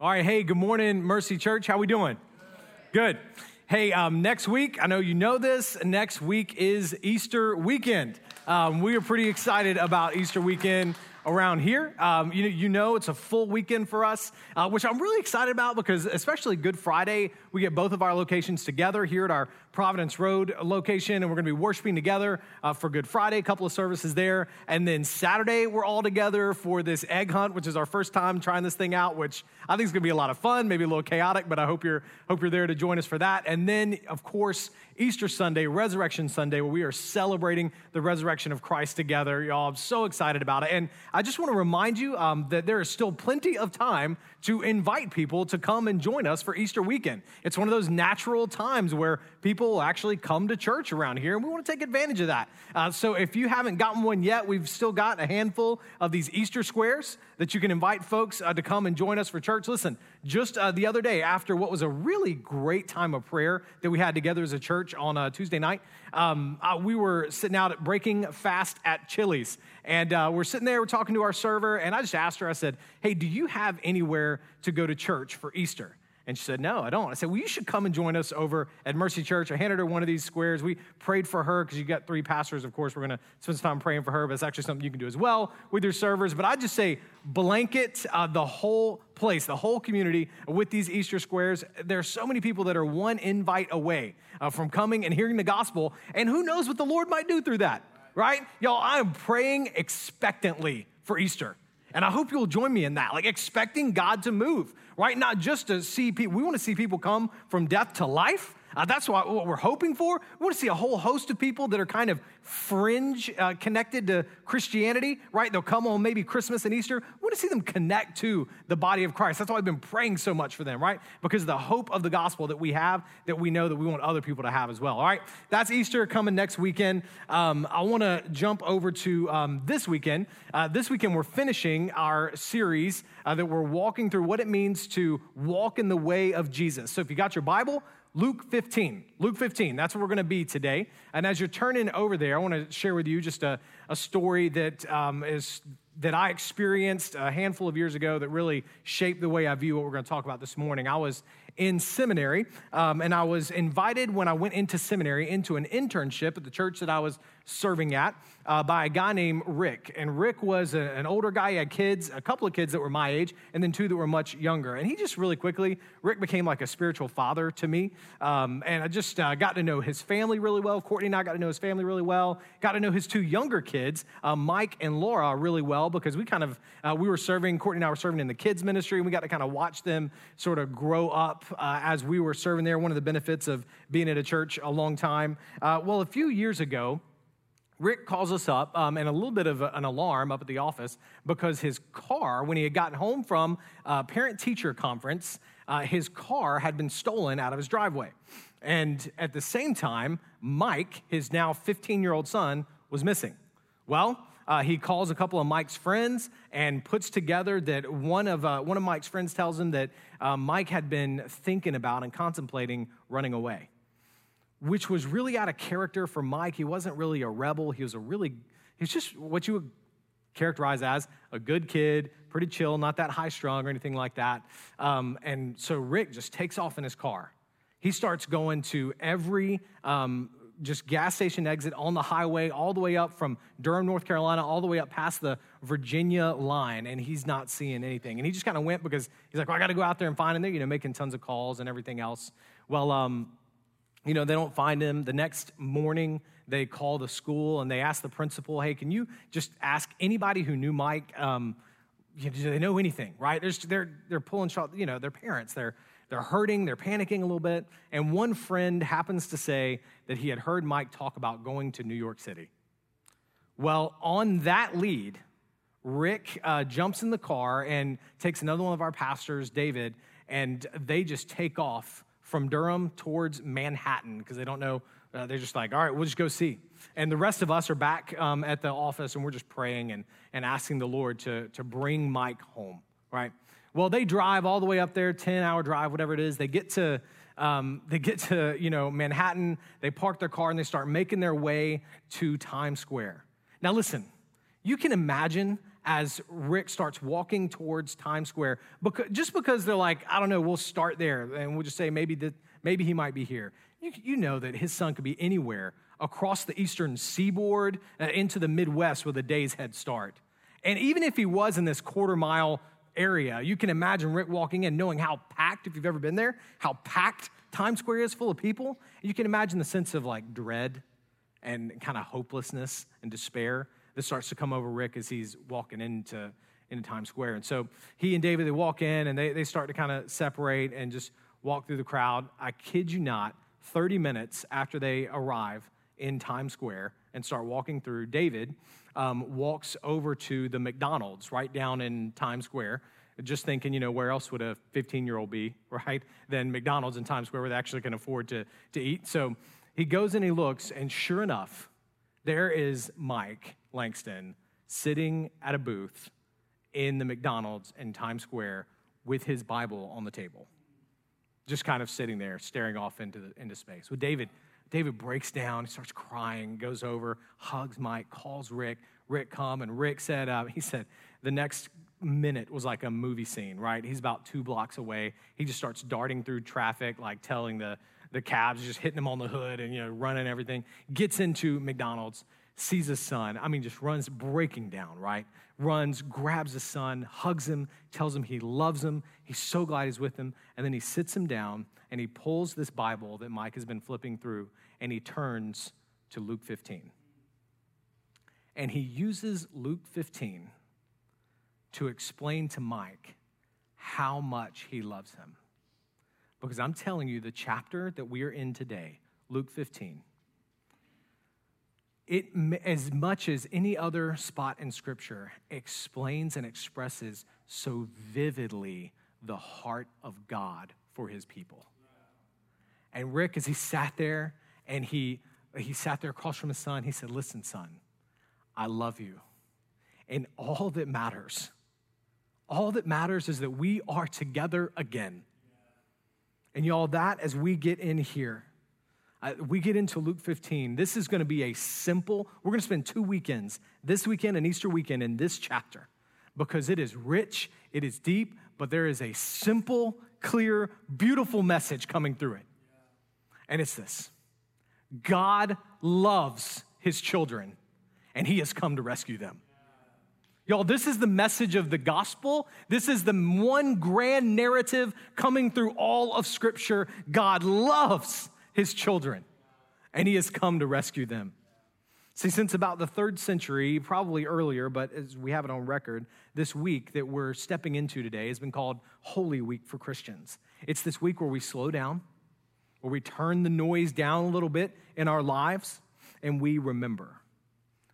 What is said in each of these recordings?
All right, hey, good morning, Mercy Church. How we doing? Good. Hey, um, next week, I know you know this. Next week is Easter weekend. Um, we are pretty excited about Easter weekend around here. Um, you, you know, it's a full weekend for us, uh, which I'm really excited about because, especially Good Friday, we get both of our locations together here at our Providence Road location, and we're going to be worshiping together uh, for Good Friday, a couple of services there. And then Saturday, we're all together for this egg hunt, which is our first time trying this thing out, which I think is going to be a lot of fun, maybe a little chaotic, but I hope you're, hope you're there to join us for that. And then, of course, Easter Sunday, Resurrection Sunday, where we are celebrating the resurrection of Christ together. Y'all, I'm so excited about it. And I just want to remind you um, that there is still plenty of time to invite people to come and join us for Easter weekend. It's one of those natural times where people actually come to church around here, and we want to take advantage of that. Uh, so if you haven't gotten one yet, we've still got a handful of these Easter squares that you can invite folks uh, to come and join us for church. Listen, just uh, the other day, after what was a really great time of prayer that we had together as a church on a Tuesday night, um, uh, we were sitting out at breaking fast at Chili's. And uh, we're sitting there, we're talking to our server, and I just asked her, I said, Hey, do you have anywhere to go to church for Easter? And she said, No, I don't. I said, Well, you should come and join us over at Mercy Church. I handed her one of these squares. We prayed for her because you got three pastors. Of course, we're going to spend some time praying for her, but it's actually something you can do as well with your servers. But I just say, blanket uh, the whole place, the whole community with these Easter squares. There are so many people that are one invite away uh, from coming and hearing the gospel. And who knows what the Lord might do through that, right? Y'all, I am praying expectantly for Easter. And I hope you'll join me in that, like expecting God to move, right? Not just to see people, we want to see people come from death to life. Uh, that's what, what, we're hoping for. We want to see a whole host of people that are kind of fringe uh, connected to Christianity, right? They'll come on maybe Christmas and Easter. We want to see them connect to the body of Christ. That's why I've been praying so much for them, right? Because of the hope of the gospel that we have, that we know that we want other people to have as well. All right, that's Easter coming next weekend. Um, I want to jump over to um, this weekend. Uh, this weekend, we're finishing our series uh, that we're walking through what it means to walk in the way of Jesus. So if you got your Bible, Luke 15. Luke 15, that's where we're going to be today. And as you're turning over there, I want to share with you just a, a story that um, is that I experienced a handful of years ago that really shaped the way I view what we're going to talk about this morning. I was in seminary, um, and I was invited when I went into seminary into an internship at the church that I was serving at uh, by a guy named Rick. And Rick was a, an older guy. He had kids, a couple of kids that were my age, and then two that were much younger. And he just really quickly, Rick became like a spiritual father to me. Um, and I just uh, got to know his family really well. Courtney and I got to know his family really well. Got to know his two younger kids, uh, Mike and Laura, really well because we kind of, uh, we were serving, Courtney and I were serving in the kids ministry, and we got to kind of watch them sort of grow up uh, as we were serving there. One of the benefits of being at a church a long time. Uh, well, a few years ago, Rick calls us up um, and a little bit of an alarm up at the office because his car, when he had gotten home from a parent teacher conference, uh, his car had been stolen out of his driveway. And at the same time, Mike, his now 15 year old son, was missing. Well, uh, he calls a couple of Mike's friends and puts together that one of, uh, one of Mike's friends tells him that uh, Mike had been thinking about and contemplating running away which was really out of character for Mike. He wasn't really a rebel. He was a really, he's just what you would characterize as a good kid, pretty chill, not that high strung or anything like that. Um, and so Rick just takes off in his car. He starts going to every um, just gas station exit on the highway, all the way up from Durham, North Carolina, all the way up past the Virginia line, and he's not seeing anything. And he just kind of went because he's like, well, I got to go out there and find him. There, you know, making tons of calls and everything else. Well, um, you know, they don't find him. The next morning, they call the school and they ask the principal, hey, can you just ask anybody who knew Mike, um, do they know anything, right? They're, they're, they're pulling shot, you know, their parents, they're, they're hurting, they're panicking a little bit. And one friend happens to say that he had heard Mike talk about going to New York City. Well, on that lead, Rick uh, jumps in the car and takes another one of our pastors, David, and they just take off from Durham towards Manhattan because they don't know. Uh, they're just like, all right, we'll just go see. And the rest of us are back um, at the office and we're just praying and, and asking the Lord to, to bring Mike home, right? Well, they drive all the way up there, 10 hour drive, whatever it is. They get to, um, they get to, you know, Manhattan. They park their car and they start making their way to Times Square. Now, listen, you can imagine as Rick starts walking towards Times Square, because, just because they're like, I don't know, we'll start there and we'll just say maybe, that, maybe he might be here. You, you know that his son could be anywhere across the eastern seaboard uh, into the Midwest with a day's head start. And even if he was in this quarter mile area, you can imagine Rick walking in knowing how packed, if you've ever been there, how packed Times Square is full of people. You can imagine the sense of like dread and kind of hopelessness and despair that starts to come over Rick as he's walking into, into Times Square. And so he and David, they walk in and they, they start to kind of separate and just walk through the crowd. I kid you not, 30 minutes after they arrive in Times Square and start walking through, David um, walks over to the McDonald's right down in Times Square just thinking, you know, where else would a 15 year old be, right? Than McDonald's in Times Square where they actually can afford to, to eat. So he goes and he looks, and sure enough, there is Mike Langston sitting at a booth in the McDonald's in Times Square with his Bible on the table, just kind of sitting there, staring off into, the, into space. With David, David breaks down, he starts crying, goes over, hugs Mike, calls Rick. Rick come, and Rick said, uh, he said, the next minute was like a movie scene, right? He's about two blocks away. He just starts darting through traffic, like telling the, the cabs, just hitting him on the hood and, you know, running everything. Gets into McDonald's, sees his son. I mean, just runs breaking down, right? Runs, grabs his son, hugs him, tells him he loves him. He's so glad he's with him. And then he sits him down and he pulls this Bible that Mike has been flipping through and he turns to Luke 15. And he uses Luke 15 to explain to Mike how much he loves him. Because I'm telling you, the chapter that we are in today, Luke 15, it, as much as any other spot in Scripture, explains and expresses so vividly the heart of God for his people. And Rick, as he sat there and he, he sat there across from his son, he said, Listen, son, I love you. And all that matters all that matters is that we are together again. And y'all, that as we get in here, we get into Luke 15. This is going to be a simple, we're going to spend two weekends, this weekend and Easter weekend, in this chapter because it is rich, it is deep, but there is a simple, clear, beautiful message coming through it. And it's this God loves his children, and he has come to rescue them. Y'all, this is the message of the gospel. This is the one grand narrative coming through all of Scripture. God loves his children, and he has come to rescue them. See, since about the third century, probably earlier, but as we have it on record, this week that we're stepping into today has been called Holy Week for Christians. It's this week where we slow down, where we turn the noise down a little bit in our lives, and we remember.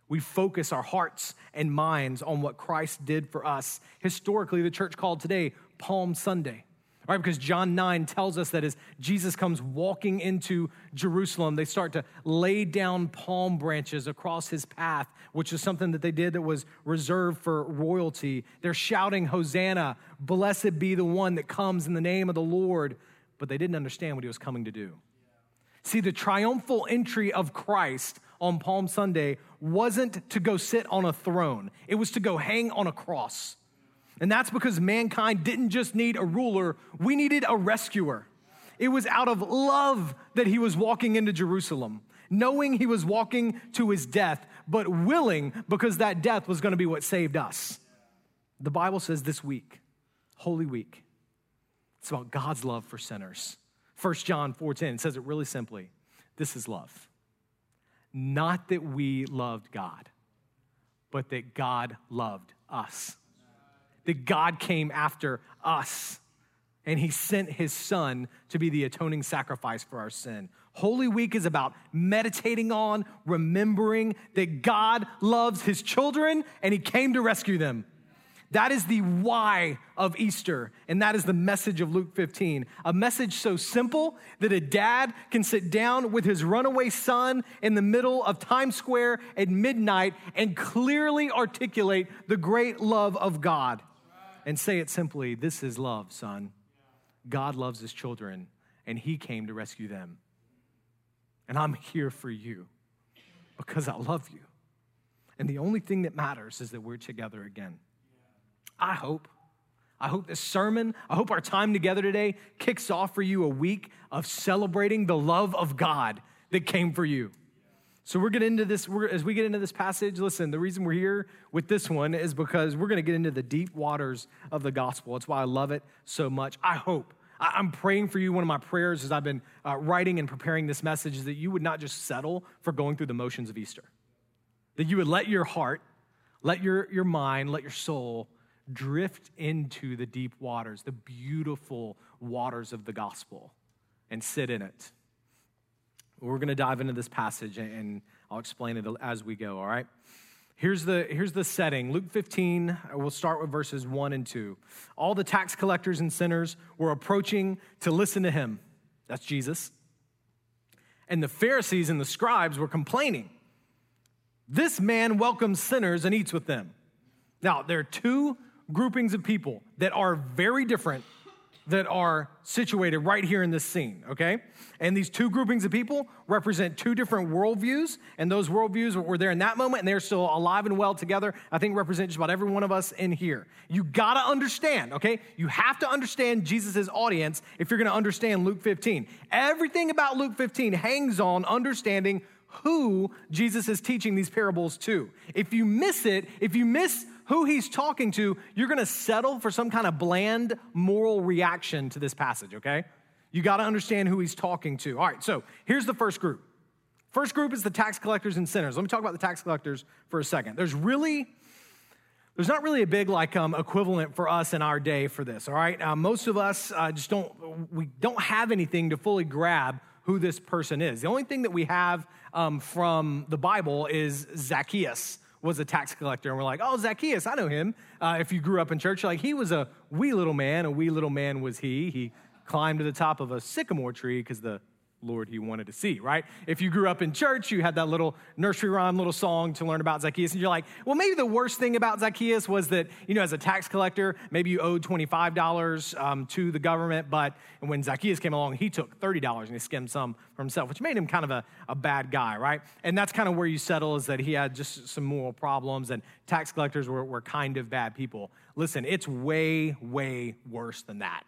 We focus our hearts and minds on what Christ did for us. Historically, the church called today Palm Sunday, right? Because John 9 tells us that as Jesus comes walking into Jerusalem, they start to lay down palm branches across his path, which is something that they did that was reserved for royalty. They're shouting, Hosanna, blessed be the one that comes in the name of the Lord. But they didn't understand what he was coming to do. See, the triumphal entry of Christ on Palm Sunday wasn't to go sit on a throne, it was to go hang on a cross. And that's because mankind didn't just need a ruler, we needed a rescuer. It was out of love that he was walking into Jerusalem, knowing he was walking to his death, but willing because that death was going to be what saved us. The Bible says this week, Holy Week, it's about God's love for sinners. 1 John 4:10 says it really simply. This is love. Not that we loved God, but that God loved us. That God came after us and he sent his son to be the atoning sacrifice for our sin. Holy Week is about meditating on, remembering that God loves his children and he came to rescue them. That is the why of Easter, and that is the message of Luke 15. A message so simple that a dad can sit down with his runaway son in the middle of Times Square at midnight and clearly articulate the great love of God and say it simply this is love, son. God loves his children, and he came to rescue them. And I'm here for you because I love you. And the only thing that matters is that we're together again. I hope. I hope this sermon, I hope our time together today kicks off for you a week of celebrating the love of God that came for you. So we're getting into this, as we get into this passage, listen, the reason we're here with this one is because we're going to get into the deep waters of the gospel. That's why I love it so much. I hope I'm praying for you. One of my prayers as I've been uh, writing and preparing this message is that you would not just settle for going through the motions of Easter, that you would let your heart, let your, your mind, let your soul drift into the deep waters, the beautiful waters of the gospel, and sit in it. We're going to dive into this passage and I'll explain it as we go, all right? Here's the, here's the setting. Luke 15, we'll start with verses 1 and 2. All the tax collectors and sinners were approaching to listen to him. That's Jesus. And the Pharisees and the scribes were complaining. This man welcomes sinners and eats with them. Now, there are two groupings of people that are very different that are situated right here in this scene, okay? And these two groupings of people represent two different worldviews, and those worldviews were there in that moment, and they're still alive and well together. I think represent just about every one of us in here. You gotta understand, okay? You have to understand Jesus' audience if you're gonna understand Luke 15. Everything about Luke 15 hangs on understanding who Jesus is teaching these parables to. If you miss it, if you miss who he's talking to, you're going to settle for some kind of bland moral reaction to this passage, okay? You got to understand who he's talking to. All right, so here's the first group. First group is the tax collectors and sinners. Let me talk about the tax collectors for a second. There's really there's not really a big like um, equivalent for us in our day for this all right uh, most of us uh, just don't we don't have anything to fully grab who this person is the only thing that we have um, from the bible is zacchaeus was a tax collector. And we're like, oh, Zacchaeus, I know him. Uh, if you grew up in church, like he was a wee little man, a wee little man was he. He climbed to the top of a sycamore tree because the Lord he wanted to see, right? If you grew up in church, you had that little nursery rhyme, little song to learn about Zacchaeus, and you're like, well, maybe the worst thing about Zacchaeus was that, you know, as a tax collector, maybe you owed $25 um, to the government, but when Zacchaeus came along, he took $30 and he skimmed some for himself, which made him kind of a, a bad guy, right? And that's kind of where you settle is that he had just some moral problems, and tax collectors were, were kind of bad people. Listen, it's way, way worse than that.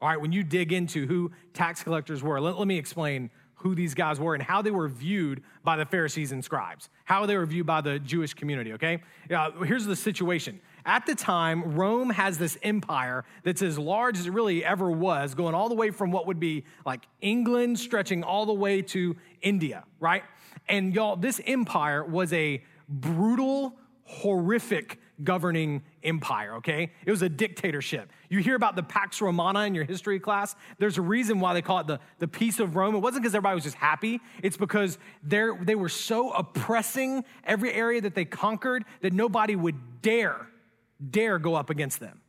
All right, when you dig into who tax collectors were, let, let me explain who these guys were and how they were viewed by the Pharisees and scribes, how they were viewed by the Jewish community, okay? Uh, here's the situation. At the time, Rome has this empire that's as large as it really ever was, going all the way from what would be like England, stretching all the way to India, right? And y'all, this empire was a brutal, horrific governing empire, okay? It was a dictatorship. You hear about the Pax Romana in your history class. There's a reason why they call it the, the peace of Rome. It wasn't because everybody was just happy, it's because they were so oppressing every area that they conquered that nobody would dare, dare go up against them.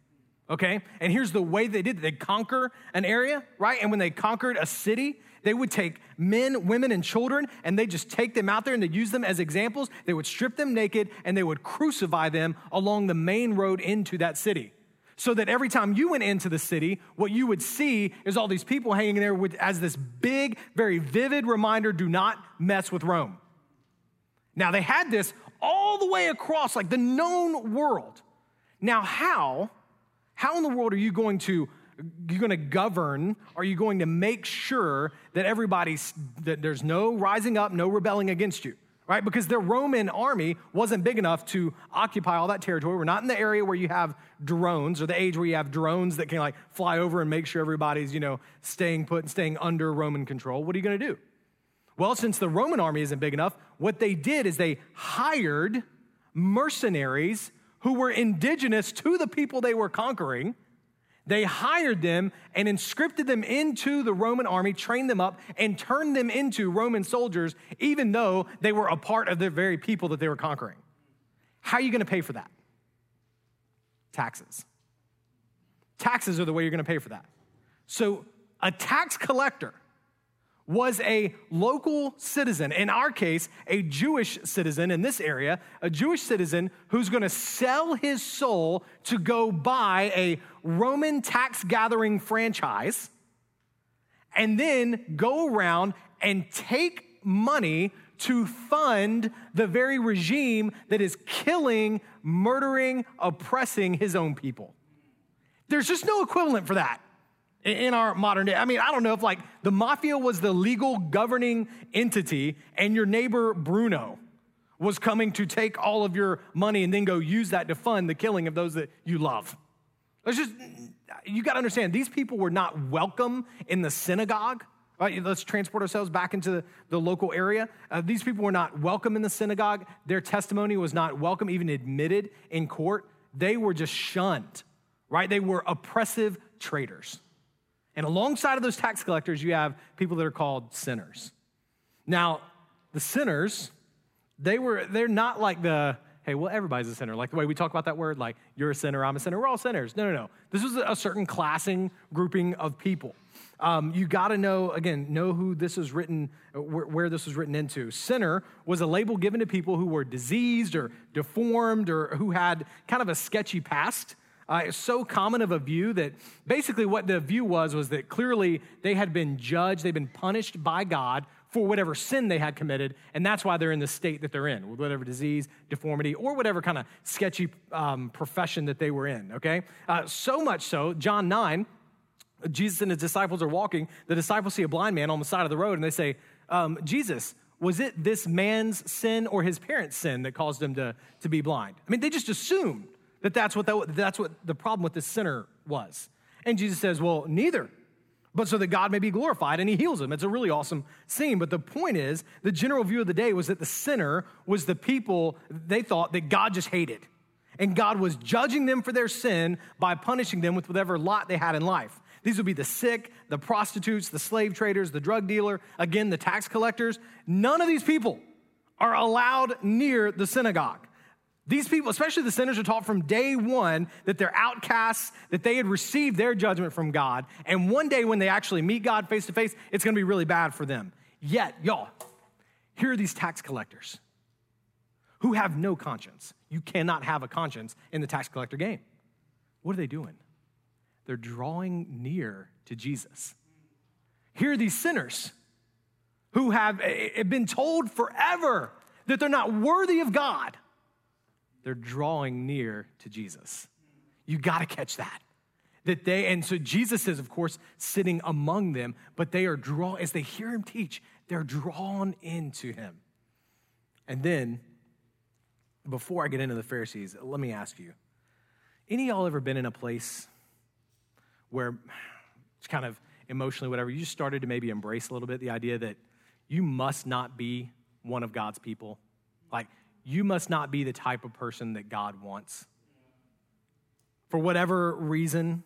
Okay? And here's the way they did it. They conquer an area, right? And when they conquered a city, they would take men, women, and children, and they just take them out there and they use them as examples. They would strip them naked and they would crucify them along the main road into that city. So that every time you went into the city, what you would see is all these people hanging there with, as this big, very vivid reminder do not mess with Rome. Now, they had this all the way across, like the known world. Now, how? How in the world are you going to you going to govern? Are you going to make sure that everybody's, that there's no rising up, no rebelling against you? Right? Because the Roman army wasn't big enough to occupy all that territory. We're not in the area where you have drones or the age where you have drones that can like fly over and make sure everybody's, you know, staying put and staying under Roman control. What are you going to do? Well, since the Roman army isn't big enough, what they did is they hired mercenaries who were indigenous to the people they were conquering they hired them and inscripted them into the Roman army, trained them up, and turned them into Roman soldiers, even though they were a part of the very people that they were conquering. How are you going to pay for that? Taxes. Taxes are the way you're going to pay for that. So, a tax collector was a local citizen, in our case, a Jewish citizen in this area, a Jewish citizen who's to sell his soul to go buy a Roman tax gathering franchise and then go around and take money to fund the very regime that is killing, murdering, oppressing his own people. There's just no equivalent for that in our modern day. I mean, I don't know if like the mafia was the legal governing entity and your neighbor Bruno was coming to take all of your money and then go use that to fund the killing of those that you love. Let's just, you got to understand, these people were not welcome in the synagogue. Right, let's transport ourselves back into the, the local area. Uh, these people were not welcome in the synagogue. Their testimony was not welcome, even admitted in court. They were just shunned, right? They were oppressive traitors. And alongside of those tax collectors, you have people that are called sinners. Now, the sinners, they were, they're not like the, hey, well, everybody's a sinner. Like the way we talk about that word, like you're a sinner, I'm a sinner, we're all sinners. No, no, no. This was a certain classing grouping of people. Um, you got to know, again, know who this is written, where, where, this was written into. Sinner was a label given to people who were diseased or deformed or who had kind of a sketchy past. Uh, it's so common of a view that basically what the view was was that clearly they had been judged, they'd been punished by God for whatever sin they had committed, and that's why they're in the state that they're in, with whatever disease, deformity, or whatever kind of sketchy um, profession that they were in, okay? Uh, so much so, John 9, Jesus and his disciples are walking. The disciples see a blind man on the side of the road and they say, um, Jesus, was it this man's sin or his parents' sin that caused him to, to be blind? I mean, they just assumed that that's what, that, that's what the problem with this sinner was. And Jesus says, Well, neither, but so that God may be glorified, and he heals him. It's a really awesome scene. But the point is, the general view of the day was that the sinner was the people they thought that God just hated. And God was judging them for their sin by punishing them with whatever lot they had in life. These would be the sick, the prostitutes, the slave traders, the drug dealer, again, the tax collectors. None of these people are allowed near the synagogue. These people, especially the sinners, are taught from day one that they're outcasts, that they had received their judgment from God. And one day when they actually meet God face to face, it's gonna be really bad for them. Yet, y'all, here are these tax collectors who have no conscience. You cannot have a conscience in the tax collector game. What are they doing? they're drawing near to Jesus. Here are these sinners who have eh, eh, been told forever that they're not worthy of God. They're drawing near to Jesus. You got to catch that. That they, and so Jesus is, of course, sitting among them, but they are drawn, as they hear him teach, they're drawn into him. And then, before I get into the Pharisees, let me ask you any y'all ever been in a place where it's kind of emotionally, whatever, you just started to maybe embrace a little bit the idea that you must not be one of God's people. Like, you must not be the type of person that God wants. For whatever reason,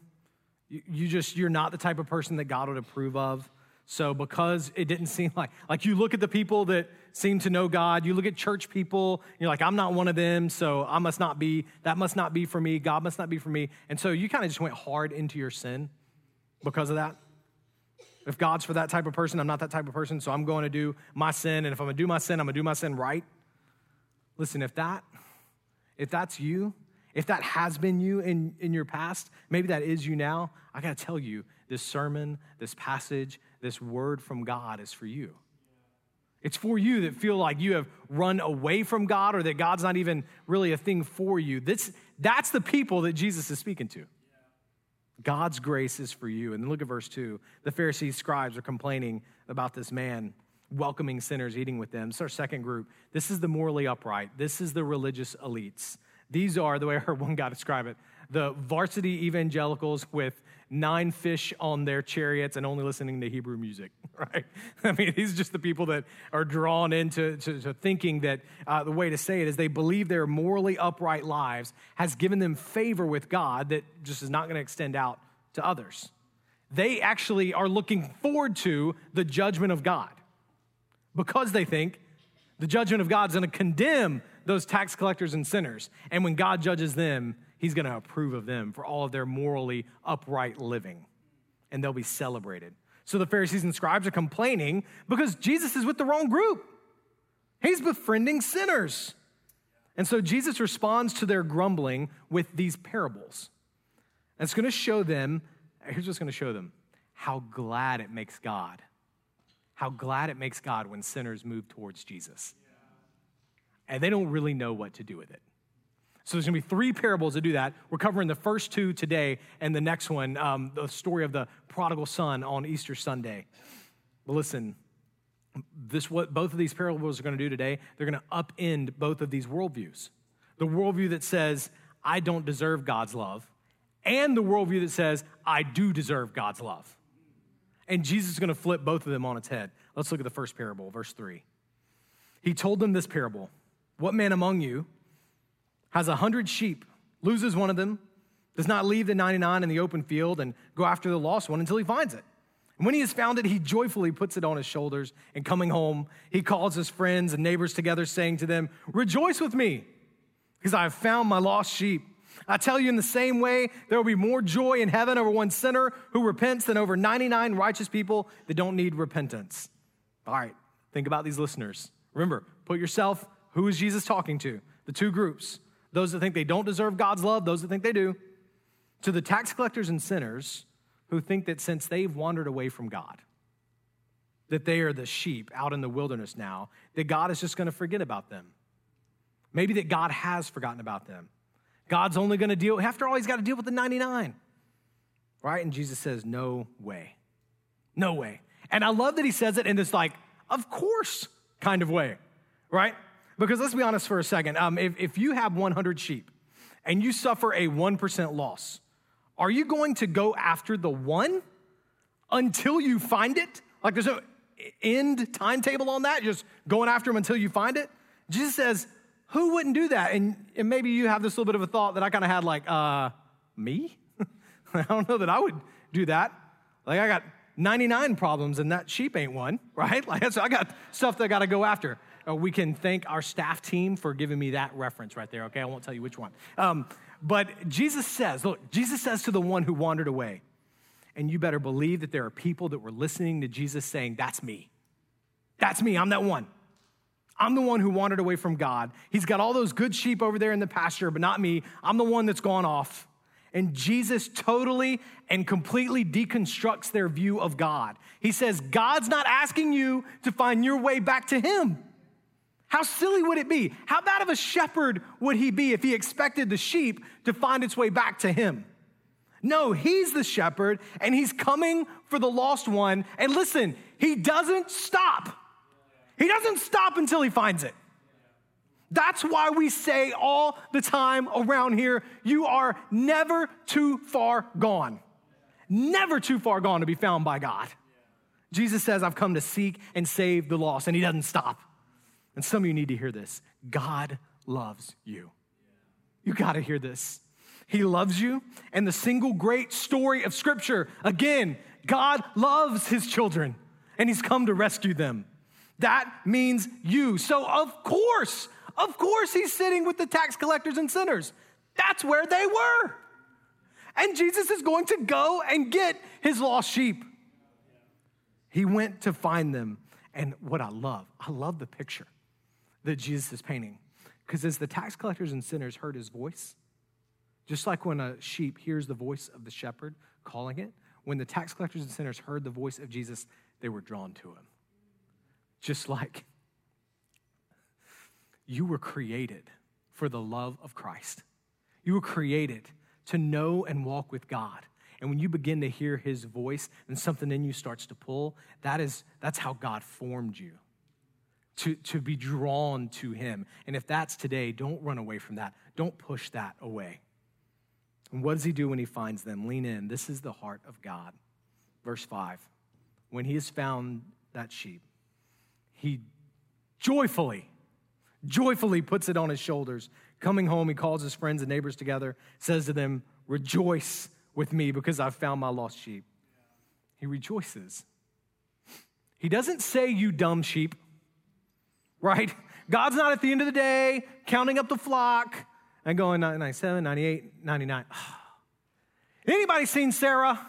you just, you're not the type of person that God would approve of. So because it didn't seem like, like you look at the people that seem to know God, you look at church people, you're like, I'm not one of them, so I must not be, that must not be for me, God must not be for me. And so you kind of just went hard into your sin because of that. If God's for that type of person, I'm not that type of person, so I'm going to do my sin. And if I'm gonna do my sin, I'm gonna do my sin right. Listen, if that, if that's you, if that has been you in, in your past, maybe that is you now, I gotta tell you, this sermon, this passage, this word from God is for you. It's for you that feel like you have run away from God or that God's not even really a thing for you. This, that's the people that Jesus is speaking to. God's grace is for you. And look at verse 2. The Pharisees, scribes are complaining about this man welcoming sinners, eating with them. It's our second group. This is the morally upright. This is the religious elites. These are, the way I heard one guy describe it, the varsity evangelicals with nine fish on their chariots and only listening to Hebrew music, right? I mean, these are just the people that are drawn into to, to thinking that uh, the way to say it is they believe their morally upright lives has given them favor with God that just is not going to extend out to others. They actually are looking forward to the judgment of God because they think the judgment of God's going to condemn those tax collectors and sinners. And when God judges them, he's going to approve of them for all of their morally upright living. And they'll be celebrated. So the Pharisees and scribes are complaining because Jesus is with the wrong group. He's befriending sinners. And so Jesus responds to their grumbling with these parables. And it's going to show them, here's what's going to show them how glad it makes God how glad it makes God when sinners move towards Jesus. And they don't really know what to do with it. So there's gonna be three parables that do that. We're covering the first two today, and the next one, um, the story of the prodigal son on Easter Sunday. But listen, this what both of these parables are gonna do today, they're gonna upend both of these worldviews. The worldview that says, I don't deserve God's love, and the worldview that says, I do deserve God's love. And Jesus is gonna flip both of them on its head. Let's look at the first parable, verse three. He told them this parable What man among you has a hundred sheep, loses one of them, does not leave the 99 in the open field and go after the lost one until he finds it. And when he has found it, he joyfully puts it on his shoulders. And coming home, he calls his friends and neighbors together, saying to them, Rejoice with me, because I have found my lost sheep. I tell you, in the same way, there will be more joy in heaven over one sinner who repents than over 99 righteous people that don't need repentance. All right, think about these listeners. Remember, put yourself, who is Jesus talking to? The two groups those that think they don't deserve God's love, those that think they do, to the tax collectors and sinners who think that since they've wandered away from God, that they are the sheep out in the wilderness now, that God is just going to forget about them. Maybe that God has forgotten about them. God's only going to deal, after all, he's got to deal with the 99. Right? And Jesus says, No way. No way. And I love that he says it in this, like, of course kind of way, right? Because let's be honest for a second. Um, if, if you have 100 sheep and you suffer a 1% loss, are you going to go after the one until you find it? Like there's no end timetable on that, just going after them until you find it? Jesus says, who wouldn't do that? And, and maybe you have this little bit of a thought that I kind of had like, uh, me? I don't know that I would do that. Like I got 99 problems and that sheep ain't one, right? Like so I got stuff that I got to go after. Uh, we can thank our staff team for giving me that reference right there, okay? I won't tell you which one. Um, but Jesus says, look, Jesus says to the one who wandered away, and you better believe that there are people that were listening to Jesus saying, That's me. That's me. I'm that one. I'm the one who wandered away from God. He's got all those good sheep over there in the pasture, but not me. I'm the one that's gone off. And Jesus totally and completely deconstructs their view of God. He says, God's not asking you to find your way back to Him. How silly would it be? How bad of a shepherd would he be if he expected the sheep to find its way back to him? No, he's the shepherd and he's coming for the lost one. And listen, he doesn't stop. He doesn't stop until he finds it. That's why we say all the time around here you are never too far gone. Never too far gone to be found by God. Jesus says, I've come to seek and save the lost, and he doesn't stop. And some of you need to hear this God loves you. You got to hear this. He loves you. And the single great story of Scripture again, God loves his children and he's come to rescue them. That means you. So, of course, of course, he's sitting with the tax collectors and sinners. That's where they were. And Jesus is going to go and get his lost sheep. He went to find them. And what I love, I love the picture that Jesus is painting. Because as the tax collectors and sinners heard his voice, just like when a sheep hears the voice of the shepherd calling it, when the tax collectors and sinners heard the voice of Jesus, they were drawn to him. Just like you were created for the love of Christ. You were created to know and walk with God. And when you begin to hear his voice and something in you starts to pull, that is that's how God formed you to, to be drawn to Him. And if that's today, don't run away from that. Don't push that away. And what does He do when He finds them? Lean in. This is the heart of God. Verse 5 When He has found that sheep, He joyfully, joyfully puts it on His shoulders. Coming home, He calls His friends and neighbors together, says to them, Rejoice with me because I've found my lost sheep. He rejoices. He doesn't say, You dumb sheep right? God's not at the end of the day counting up the flock and going 97, 98, 99. Anybody seen Sarah?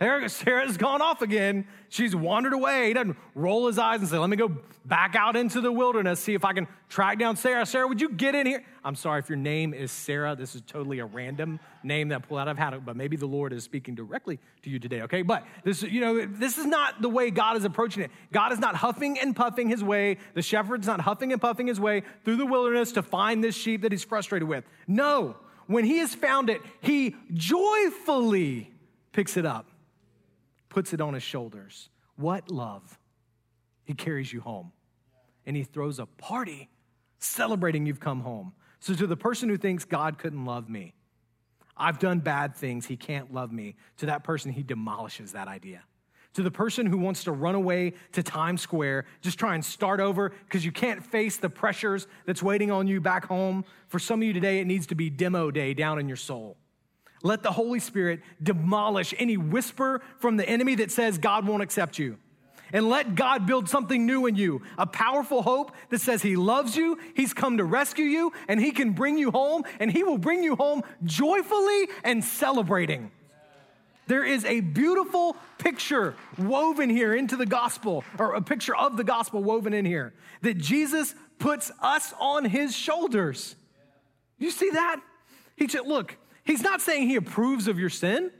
Sarah's gone off again. She's wandered away. He doesn't roll his eyes and say, Let me go back out into the wilderness, see if I can track down Sarah. Sarah, would you get in here? I'm sorry if your name is Sarah. This is totally a random name that I pulled out. of hat, but maybe the Lord is speaking directly to you today, okay? But this, you know, this is not the way God is approaching it. God is not huffing and puffing his way. The shepherd's not huffing and puffing his way through the wilderness to find this sheep that he's frustrated with. No. When he has found it, he joyfully picks it up puts it on his shoulders. What love? He carries you home and he throws a party celebrating you've come home. So, to the person who thinks God couldn't love me, I've done bad things, he can't love me, to that person, he demolishes that idea. To the person who wants to run away to Times Square, just try and start over because you can't face the pressures that's waiting on you back home. For some of you today, it needs to be demo day down in your soul. Let the Holy Spirit demolish any whisper from the enemy that says God won't accept you. And let God build something new in you a powerful hope that says He loves you, He's come to rescue you, and He can bring you home, and He will bring you home joyfully and celebrating. There is a beautiful picture woven here into the gospel, or a picture of the gospel woven in here, that Jesus puts us on His shoulders. You see that? He said, Look, He's not saying he approves of your sin.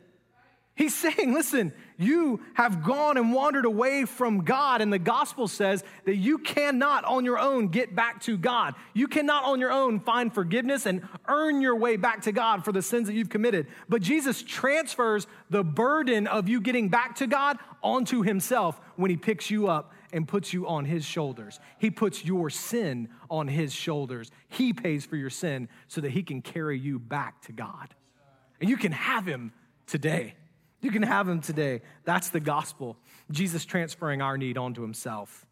He's saying, listen, you have gone and wandered away from God, and the gospel says that you cannot on your own get back to God. You cannot on your own find forgiveness and earn your way back to God for the sins that you've committed. But Jesus transfers the burden of you getting back to God onto himself when he picks you up and puts you on his shoulders. He puts your sin on his shoulders. He pays for your sin so that he can carry you back to God. And you can have him today. You can have him today. That's the gospel. Jesus transferring our need onto himself.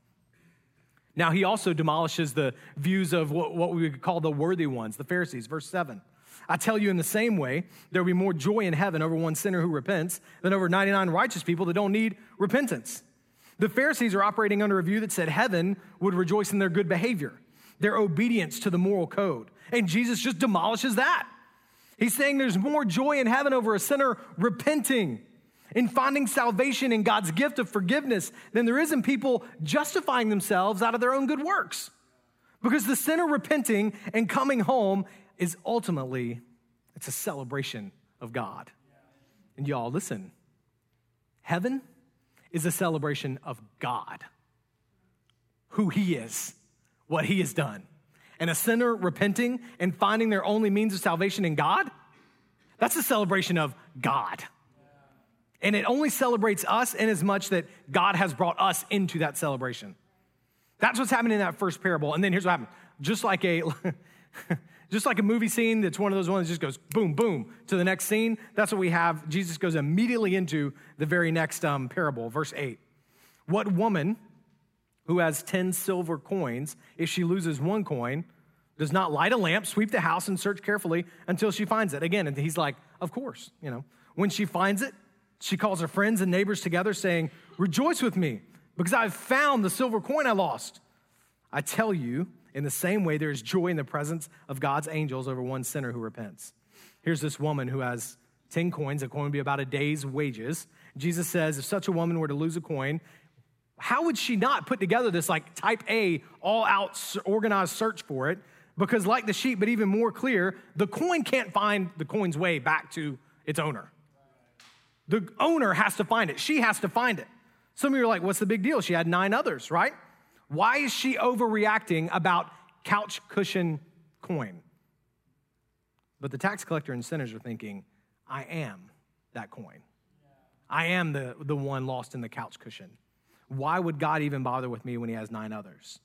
Now, he also demolishes the views of what, what we would call the worthy ones, the Pharisees. Verse 7. I tell you, in the same way, there will be more joy in heaven over one sinner who repents than over 99 righteous people that don't need repentance. The Pharisees are operating under a view that said heaven would rejoice in their good behavior, their obedience to the moral code. And Jesus just demolishes that. He's saying there's more joy in heaven over a sinner repenting in finding salvation in God's gift of forgiveness than there is in people justifying themselves out of their own good works. Because the sinner repenting and coming home is ultimately it's a celebration of God. And y'all listen. Heaven is a celebration of God. Who he is, what he has done and a sinner repenting and finding their only means of salvation in God, that's a celebration of God. And it only celebrates us in as much that God has brought us into that celebration. That's what's happening in that first parable. And then here's what happened. Just like a just like a movie scene that's one of those ones that just goes boom, boom to the next scene. That's what we have. Jesus goes immediately into the very next um, parable, verse 8. What woman who has 10 silver coins, if she loses one coin, does not light a lamp, sweep the house, and search carefully until she finds it. Again, and he's like, Of course, you know. When she finds it, she calls her friends and neighbors together, saying, Rejoice with me, because I've found the silver coin I lost. I tell you, in the same way, there is joy in the presence of God's angels over one sinner who repents. Here's this woman who has 10 coins, a coin would be about a day's wages. Jesus says, If such a woman were to lose a coin, how would she not put together this like type A, all out organized search for it? Because, like the sheep, but even more clear, the coin can't find the coin's way back to its owner. The owner has to find it, she has to find it. Some of you are like, what's the big deal? She had nine others, right? Why is she overreacting about couch cushion coin? But the tax collector and sinners are thinking, I am that coin. I am the, the one lost in the couch cushion. Why would God even bother with me when he has nine others?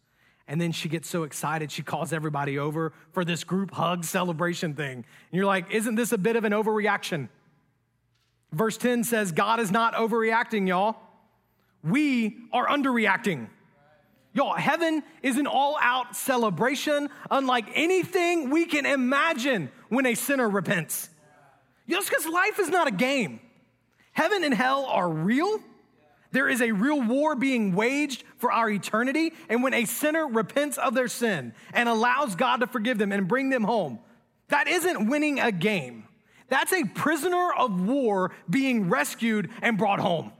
And then she gets so excited, she calls everybody over for this group hug celebration thing. And you're like, isn't this a bit of an overreaction? Verse 10 says, God is not overreacting, y'all. We are underreacting. Y'all, heaven is an all out celebration unlike anything we can imagine when a sinner repents. Just because life is not a game. Heaven and hell are real, there is a real war being waged for our eternity. And when a sinner repents of their sin and allows God to forgive them and bring them home, that isn't winning a game. That's a prisoner of war being rescued and brought home.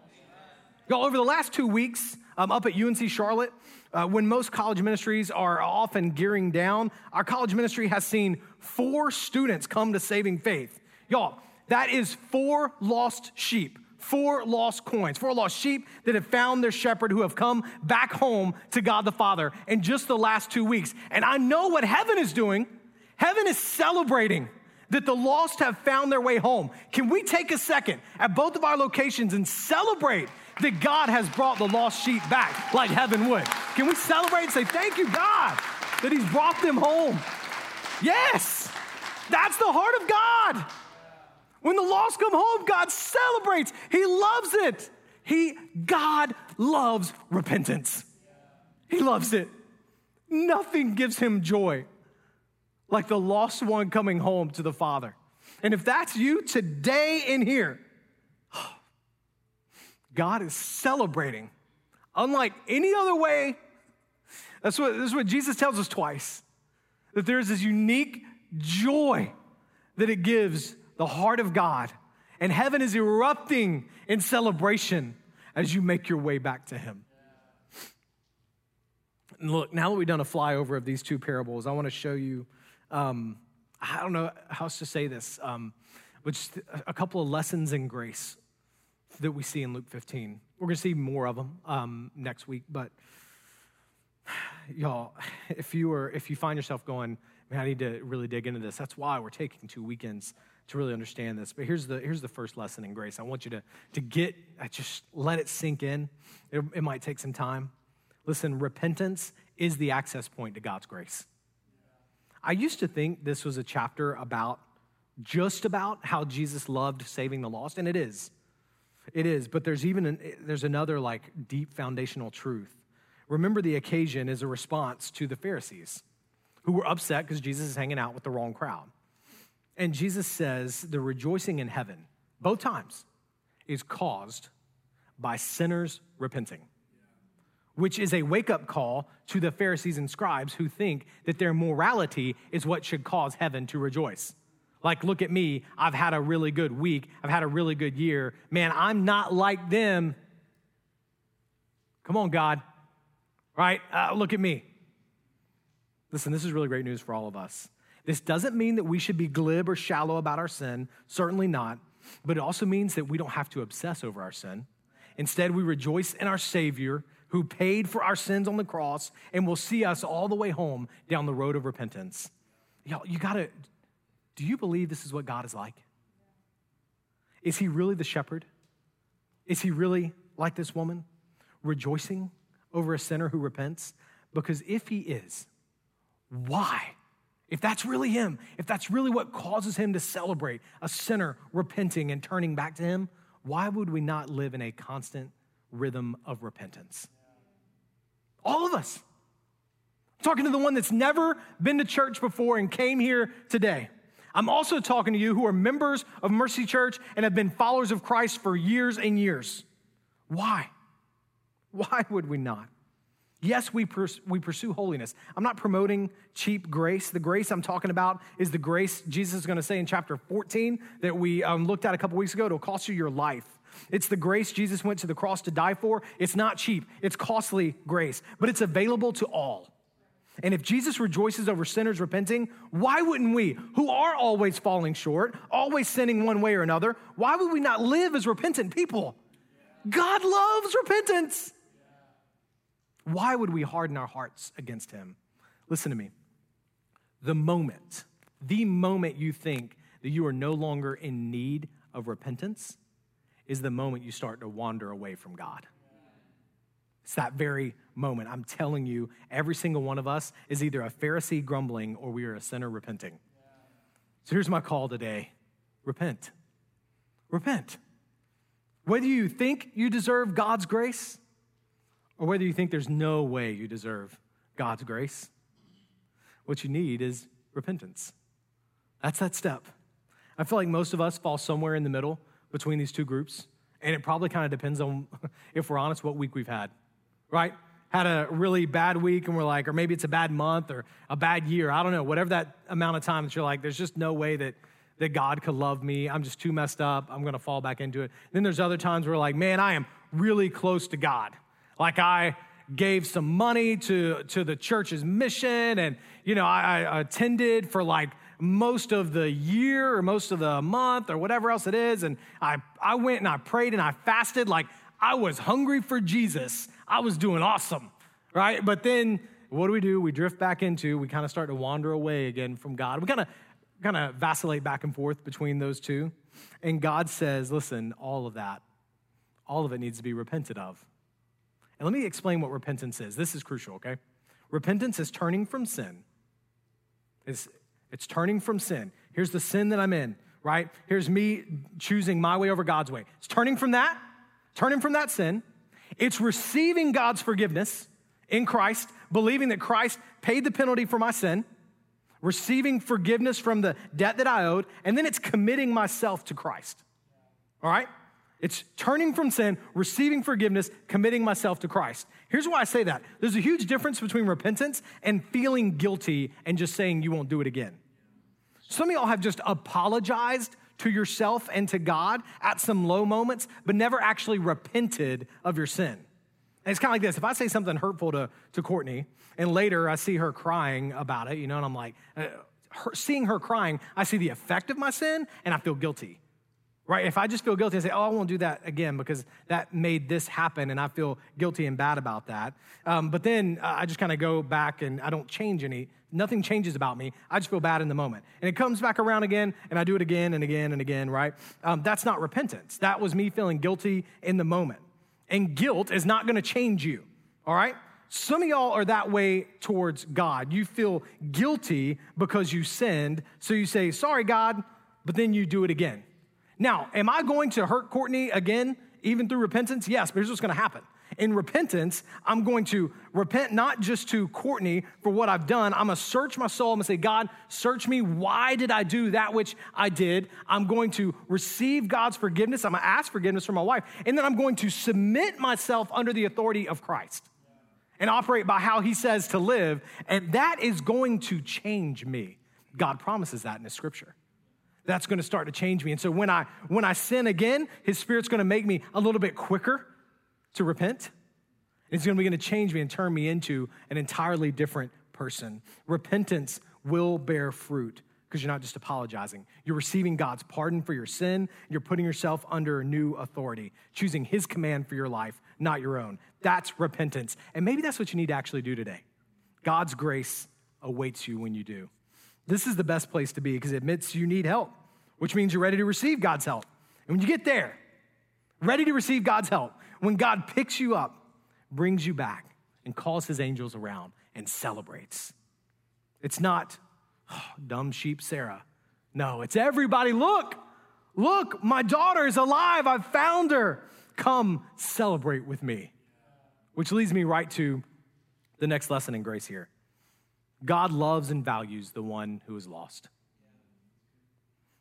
Y'all, over the last two weeks, um, up at UNC Charlotte, uh, when most college ministries are often gearing down, our college ministry has seen four students come to saving faith. Y'all, that is four lost sheep, four lost coins, four lost sheep that have found their shepherd who have come back home to God the Father in just the last two weeks. And I know what heaven is doing. Heaven is celebrating that the lost have found their way home. Can we take a second at both of our locations and celebrate that God has brought the lost sheep back like heaven would. Can we celebrate and say, Thank you, God, that He's brought them home? Yes, that's the heart of God. When the lost come home, God celebrates. He loves it. He, God loves repentance. He loves it. Nothing gives him joy like the lost one coming home to the Father. And if that's you today in here, God is celebrating. Unlike any other way, that's what, this is what Jesus tells us twice that there's this unique joy that it gives the heart of God. And heaven is erupting in celebration as you make your way back to Him. And look, now that we've done a flyover of these two parables, I want to show you, um, I don't know how else to say this, um, but just a couple of lessons in grace that we see in Luke 15. We're going to see more of them um, next week, but y'all, if you are if you find yourself going, man, I need to really dig into this. That's why we're taking two weekends to really understand this. But here's the here's the first lesson in grace. I want you to to get uh, just let it sink in. It, it might take some time. Listen, repentance is the access point to God's grace. I used to think this was a chapter about just about how Jesus loved saving the lost, and it is. It is, but there's even an, there's another like deep foundational truth. Remember, the occasion is a response to the Pharisees who were upset because Jesus is hanging out with the wrong crowd. And Jesus says the rejoicing in heaven, both times, is caused by sinners repenting, which is a wake up call to the Pharisees and scribes who think that their morality is what should cause heaven to rejoice. Like, look at me. I've had a really good week. I've had a really good year. Man, I'm not like them. Come on, God. Right? Uh, look at me. Listen, this is really great news for all of us. This doesn't mean that we should be glib or shallow about our sin, certainly not. But it also means that we don't have to obsess over our sin. Instead, we rejoice in our Savior who paid for our sins on the cross and will see us all the way home down the road of repentance. Y'all, you gotta do you believe this is what God is like? Is he really the shepherd? Is he really like this woman, rejoicing over a sinner who repents? Because if he is, why? If that's really him, if that's really what causes him to celebrate a sinner repenting and turning back to him, why would we not live in a constant rhythm of repentance? All of us. I'm talking to the one that's never been to church before and came here today. I'm also talking to you who are members of Mercy Church and have been followers of Christ for years and years. Why? Why would we not? Yes, we, pers- we pursue holiness. I'm not promoting cheap grace. The grace I'm talking about is the grace Jesus is going to say in chapter 14 that we um, looked at a couple weeks ago. It'll cost you your life. It's the grace Jesus went to the cross to die for. It's not cheap, it's costly grace, but it's available to all. And if Jesus rejoices over sinners repenting, why wouldn't we, who are always falling short, always sinning one way or another, why would we not live as repentant people? God loves repentance. Why would we harden our hearts against Him? Listen to me. The moment, the moment you think that you are no longer in need of repentance is the moment you start to wander away from God. It's that very moment. I'm telling you, every single one of us is either a Pharisee grumbling or we are a sinner repenting. So here's my call today repent. Repent. Whether you think you deserve God's grace or whether you think there's no way you deserve God's grace, what you need is repentance. That's that step. I feel like most of us fall somewhere in the middle between these two groups, and it probably kind of depends on, if we're honest, what week we've had right? Had a really bad week and we're like, or maybe it's a bad month or a bad year. I don't know, whatever that amount of time that you're like, there's just no way that that God could love me. I'm just too messed up. I'm going to fall back into it. Then there's other times where, we're like, man, I am really close to God. Like, I gave some money to, to the church's mission, and, you know, I, I attended for like most of the year or most of the month or whatever else it is. And I, I went and I prayed and I fasted. Like, I was hungry for Jesus. I was doing awesome, right? But then what do we do? We drift back into, we kind of start to wander away again from God. We kind of kind of vacillate back and forth between those two. And God says, listen, all of that, all of it needs to be repented of. And let me explain what repentance is. This is crucial, okay? Repentance is turning from sin. It's, it's turning from sin. Here's the sin that I'm in, right? Here's me choosing my way over God's way. It's turning from that, turning from that sin. It's receiving God's forgiveness in Christ, believing that Christ paid the penalty for my sin receiving forgiveness from the debt that I owed, and then it's committing myself to Christ. All right? It's turning from sin, receiving forgiveness, committing myself to Christ. Here's why I say that. There's a huge difference between repentance and feeling guilty and just saying you won't do it again. Some of y'all have just apologized to yourself and to God at some low moments, but never actually repented of your sin. And it's kind of like this if I say something hurtful to, to Courtney, and later I see her crying about it, you know, and I'm like, uh, her, seeing her crying, I see the effect of my sin and I feel guilty. Right? If I just feel guilty, I say, oh, I won't do that again because that made this happen and I feel guilty and bad about that. Um, but then uh, I just kind of go back and I don't change any, nothing changes about me. I just feel bad in the moment. And it comes back around again and I do it again and again and again, right? Um, that's not repentance. That was me feeling guilty in the moment. And guilt is not gonna change you, all right? Some of y'all are that way towards God. You feel guilty because you sinned, so you say, Sorry, God, but then you do it again. Now, am I going to hurt Courtney again, even through repentance? Yes, but here's what's gonna happen. In repentance, I'm going to repent not just to Courtney for what I've done. I'm gonna search my soul. I'm gonna say, God, search me. Why did I do that which I did? I'm going to receive God's forgiveness. I'm gonna ask forgiveness from my wife. And then I'm going to submit myself under the authority of Christ and operate by how he says to live. And that is going to change me. God promises that in his scripture. That's going to start to change me. And so when I when I sin again, his spirit's going to make me a little bit quicker to repent. It's going to be going to change me and turn me into an entirely different person. Repentance will bear fruit because you're not just apologizing. You're receiving God's pardon for your sin. You're putting yourself under a new authority, choosing His command for your life, not your own. That's repentance. And maybe that's what you need to actually do today. God's grace awaits you when you do. This is the best place to be because it admits you need help, which means you're ready to receive God's help. And when you get there, ready to receive God's help, when God picks you up, brings you back, and calls his angels around and celebrates, it's not oh, dumb sheep Sarah. No, it's everybody. Look, look, my daughter is alive. I've found her. Come celebrate with me. Which leads me right to the next lesson in grace here God loves and values the one who is lost.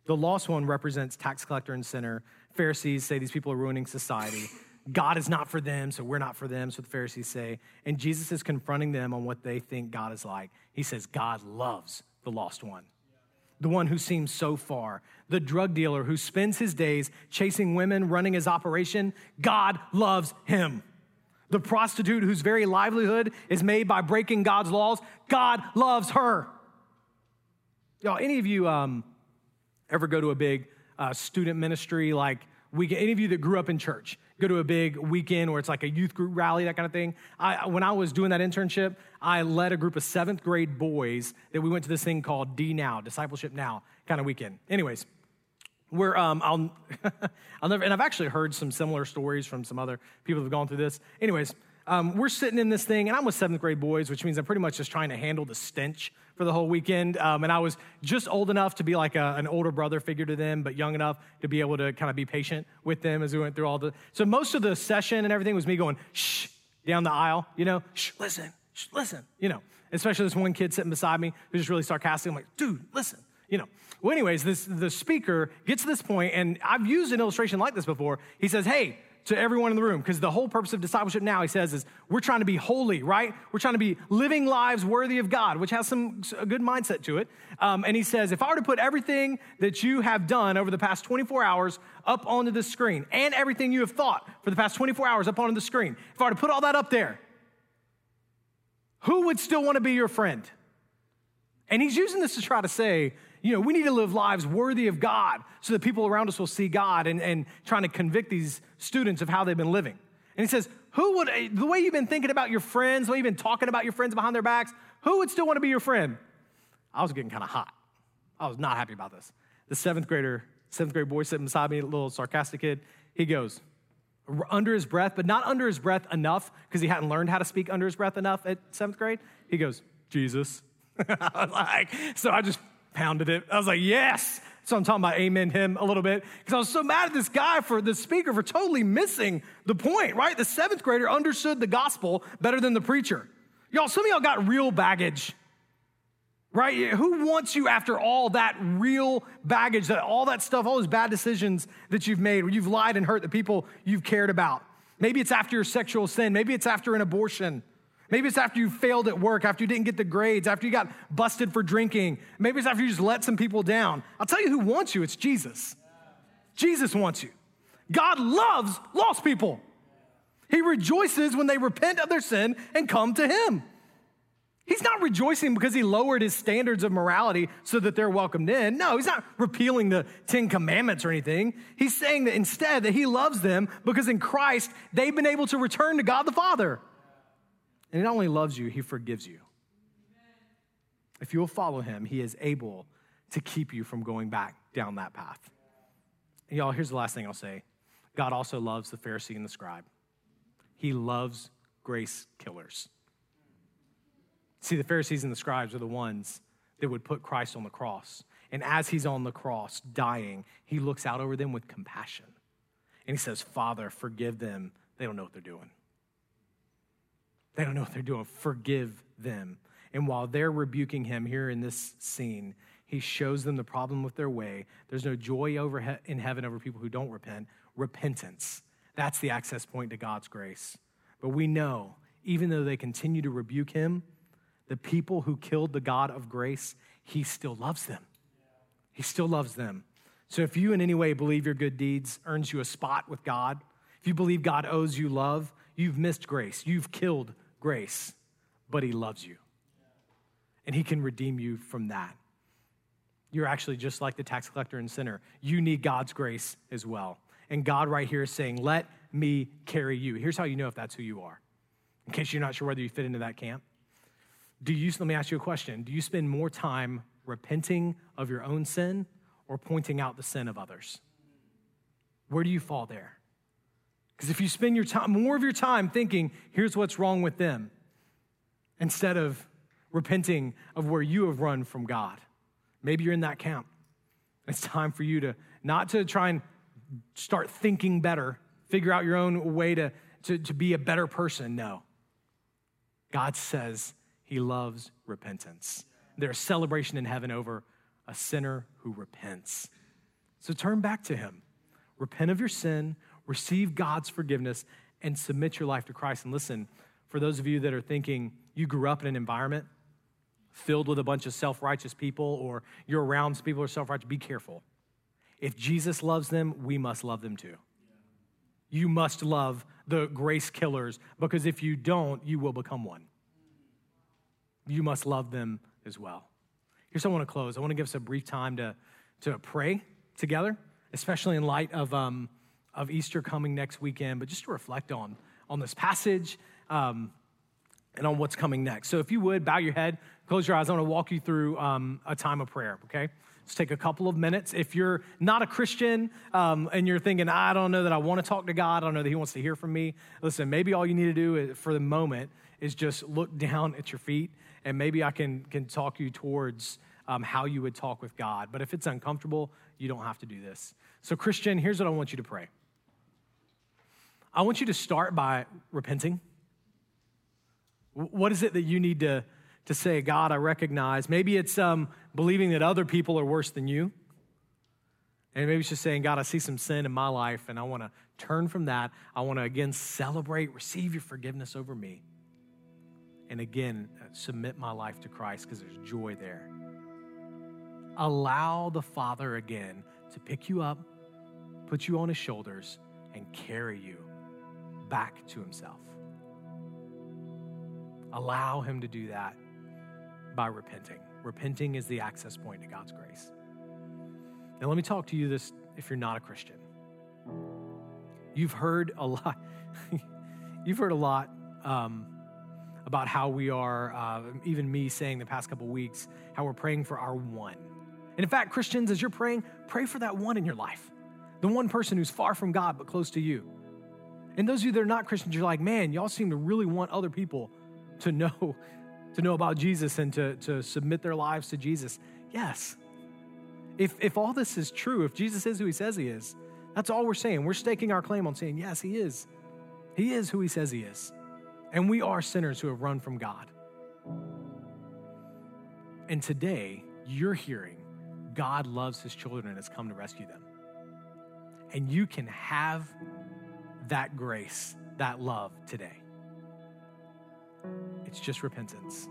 The lost one represents tax collector and sinner. Pharisees say these people are ruining society. God is not for them, so we're not for them, so the Pharisees say. And Jesus is confronting them on what they think God is like. He says, God loves the lost one, the one who seems so far, the drug dealer who spends his days chasing women, running his operation. God loves him. The prostitute whose very livelihood is made by breaking God's laws. God loves her. Y'all, any of you um, ever go to a big uh, student ministry like weekend? Any of you that grew up in church? go to a big weekend where it's like a youth group rally, that kind of thing. I, when I was doing that internship, I led a group of seventh grade boys that we went to this thing called D Now, Discipleship Now kind of weekend. Anyways, we're, um, I'll, I'll never, and I've actually heard some similar stories from some other people have gone through this. Anyways, um, we're sitting in this thing, and I'm with seventh grade boys, which means I'm pretty much just trying to handle the stench for the whole weekend. Um, and I was just old enough to be like a, an older brother figure to them, but young enough to be able to kind of be patient with them as we went through all the. So most of the session and everything was me going, shh, down the aisle, you know, shh, listen, shh, listen, you know. Especially this one kid sitting beside me who's just really sarcastic. I'm like, dude, listen, you know. Well, anyways, this, the speaker gets to this point, and I've used an illustration like this before. He says, hey, to everyone in the room because the whole purpose of discipleship now, he says, is we're trying to be holy, right? We're trying to be living lives worthy of God, which has some a good mindset to it. Um, and he says, if I were to put everything that you have done over the past 24 hours up onto the screen and everything you have thought for the past 24 hours up onto the screen, if I were to put all that up there, who would still want to be your friend? And he's using this to try to say, you know, we need to live lives worthy of God so that people around us will see God and, and trying to convict these students of how they've been living. And he says, who would, eh, the way you've been thinking about your friends, the way you've been talking about your friends behind their backs, who would still want to be your friend? I was getting kind of hot. I was not happy about this. The seventh grader, seventh grade boy sitting beside me, a little sarcastic kid, he goes, under his breath, but not under his breath enough because he hadn't learned how to speak under his breath enough at seventh grade. He goes, Jesus. I was like, so I just pounded it. I was like, yes. So I'm talking about amen him a little bit because I was so mad at this guy for the speaker for totally missing the point, right? The seventh grader understood the gospel better than the preacher. Y'all, some of y'all got real baggage, right? Who wants you after all that real baggage, that all that stuff, all those bad decisions that you've made, where you've lied and hurt the people you've cared about? Maybe it's after your sexual sin. Maybe it's after an abortion. Maybe it's after you failed at work, after you didn't get the grades, after you got busted for drinking. Maybe it's after you just let some people down. I'll tell you who wants you it's Jesus. Jesus wants you. God loves lost people. He rejoices when they repent of their sin and come to Him. He's not rejoicing because he lowered his standards of morality so that they're welcomed in. No, he's not repealing the Ten Commandments or anything. He's saying that instead that he loves them because in Christ they've been able to return to God the Father. And he not only loves you, he forgives you. If you will follow him, he is able to keep you from going back down that path. And y'all, here's the last thing I'll say God also loves the Pharisee and the scribe, he loves grace killers. See, the Pharisees and the scribes are the ones that would put Christ on the cross. And as he's on the cross dying, he looks out over them with compassion. And he says, Father, forgive them. They don't know what they're doing. They don't know what they're doing. Forgive them. And while they're rebuking him here in this scene, he shows them the problem with their way. There's no joy over he- in heaven over people who don't repent. Repentance. That's the access point to God's grace. But we know, even though they continue to rebuke him, the people who killed the God of grace, he still loves them. He still loves them. So if you in any way believe your good deeds earns you a spot with God, if you believe God owes you love, you've missed grace. You've killed grace, but He loves you. And He can redeem you from that. You're actually just like the tax collector and sinner. You need God's grace as well. And God, right here, is saying, Let me carry you. Here's how you know if that's who you are, in case you're not sure whether you fit into that camp. Do you, let me ask you a question. Do you spend more time repenting of your own sin or pointing out the sin of others? Where do you fall there? Because if you spend your time, more of your time thinking, here's what's wrong with them, instead of repenting of where you have run from God, maybe you're in that camp. It's time for you to not to try and start thinking better, figure out your own way to, to, to be a better person. No. God says he loves repentance. There's celebration in heaven over a sinner who repents. So turn back to him. Repent of your sin, receive God's forgiveness, and submit your life to Christ. And listen, for those of you that are thinking you grew up in an environment filled with a bunch of self righteous people, or you're around people who are self righteous, be careful. If Jesus loves them, we must love them too. You must love the grace killers because if you don't, you will become one. You must love them as well. Here's how I want to close. I want to give us a brief time to, to pray together, especially in light of um, of Easter coming next weekend, but just to reflect on, on this passage um, and on what's coming next. So if you would, bow your head, close your eyes. I want to walk you through um, a time of prayer, okay? Let's take a couple of minutes. If you're not a Christian um, and you're thinking, I don't know that I want to talk to God, I don't know that He wants to hear from me, listen, maybe all you need to do is, for the moment is just look down at your feet, and maybe I can, can talk you towards um, how you would talk with God. But if it's uncomfortable, you don't have to do this. So, Christian, here's what I want you to pray. I want you to start by repenting. What is it that you need to, to say, God, I recognize? Maybe it's um, believing that other people are worse than you. And maybe it's just saying, God, I see some sin in my life and I want to turn from that. I want to again celebrate, receive your forgiveness over me. And again, uh, submit my life to Christ because there's joy there. Allow the Father again to pick you up, put you on his shoulders, and carry you back to himself. Allow him to do that by repenting. Repenting is the access point to God's grace. Now, let me talk to you this if you're not a Christian. You've heard a lot, you've heard a lot um, about how we are, uh, even me saying the past couple weeks, how we're praying for our one. And in fact, Christians, as you're praying, pray for that one in your life, the one person who's far from God but close to you. And those of you that are not Christians, you're like, man, y'all seem to really want other people to know, to know about Jesus and to, to submit their lives to Jesus. Yes. If, if all this is true, if Jesus is who he says he is, that's all we're saying. We're staking our claim on saying, yes, he is. He is who he says he is. And we are sinners who have run from God. And today, you're hearing God loves his children and has come to rescue them. And you can have that grace, that love today. It's just repentance.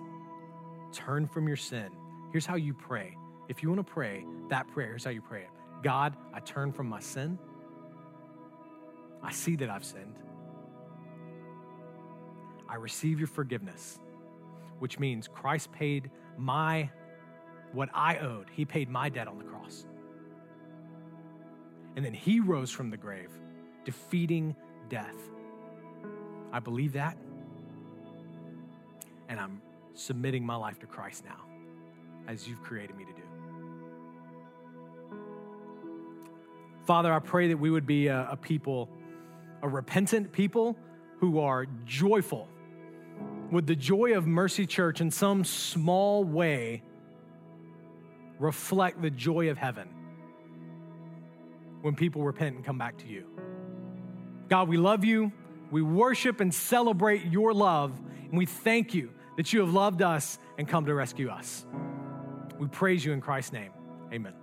Turn from your sin. Here's how you pray. If you want to pray that prayer, here's how you pray it God, I turn from my sin. I see that I've sinned. I receive your forgiveness, which means Christ paid my what I owed. He paid my debt on the cross. And then he rose from the grave, defeating death. I believe that. And I'm submitting my life to Christ now, as you've created me to do. Father, I pray that we would be a, a people, a repentant people who are joyful. Would the joy of Mercy Church in some small way reflect the joy of heaven when people repent and come back to you. God, we love you. We worship and celebrate your love, and we thank you that you have loved us and come to rescue us. We praise you in Christ's name. Amen.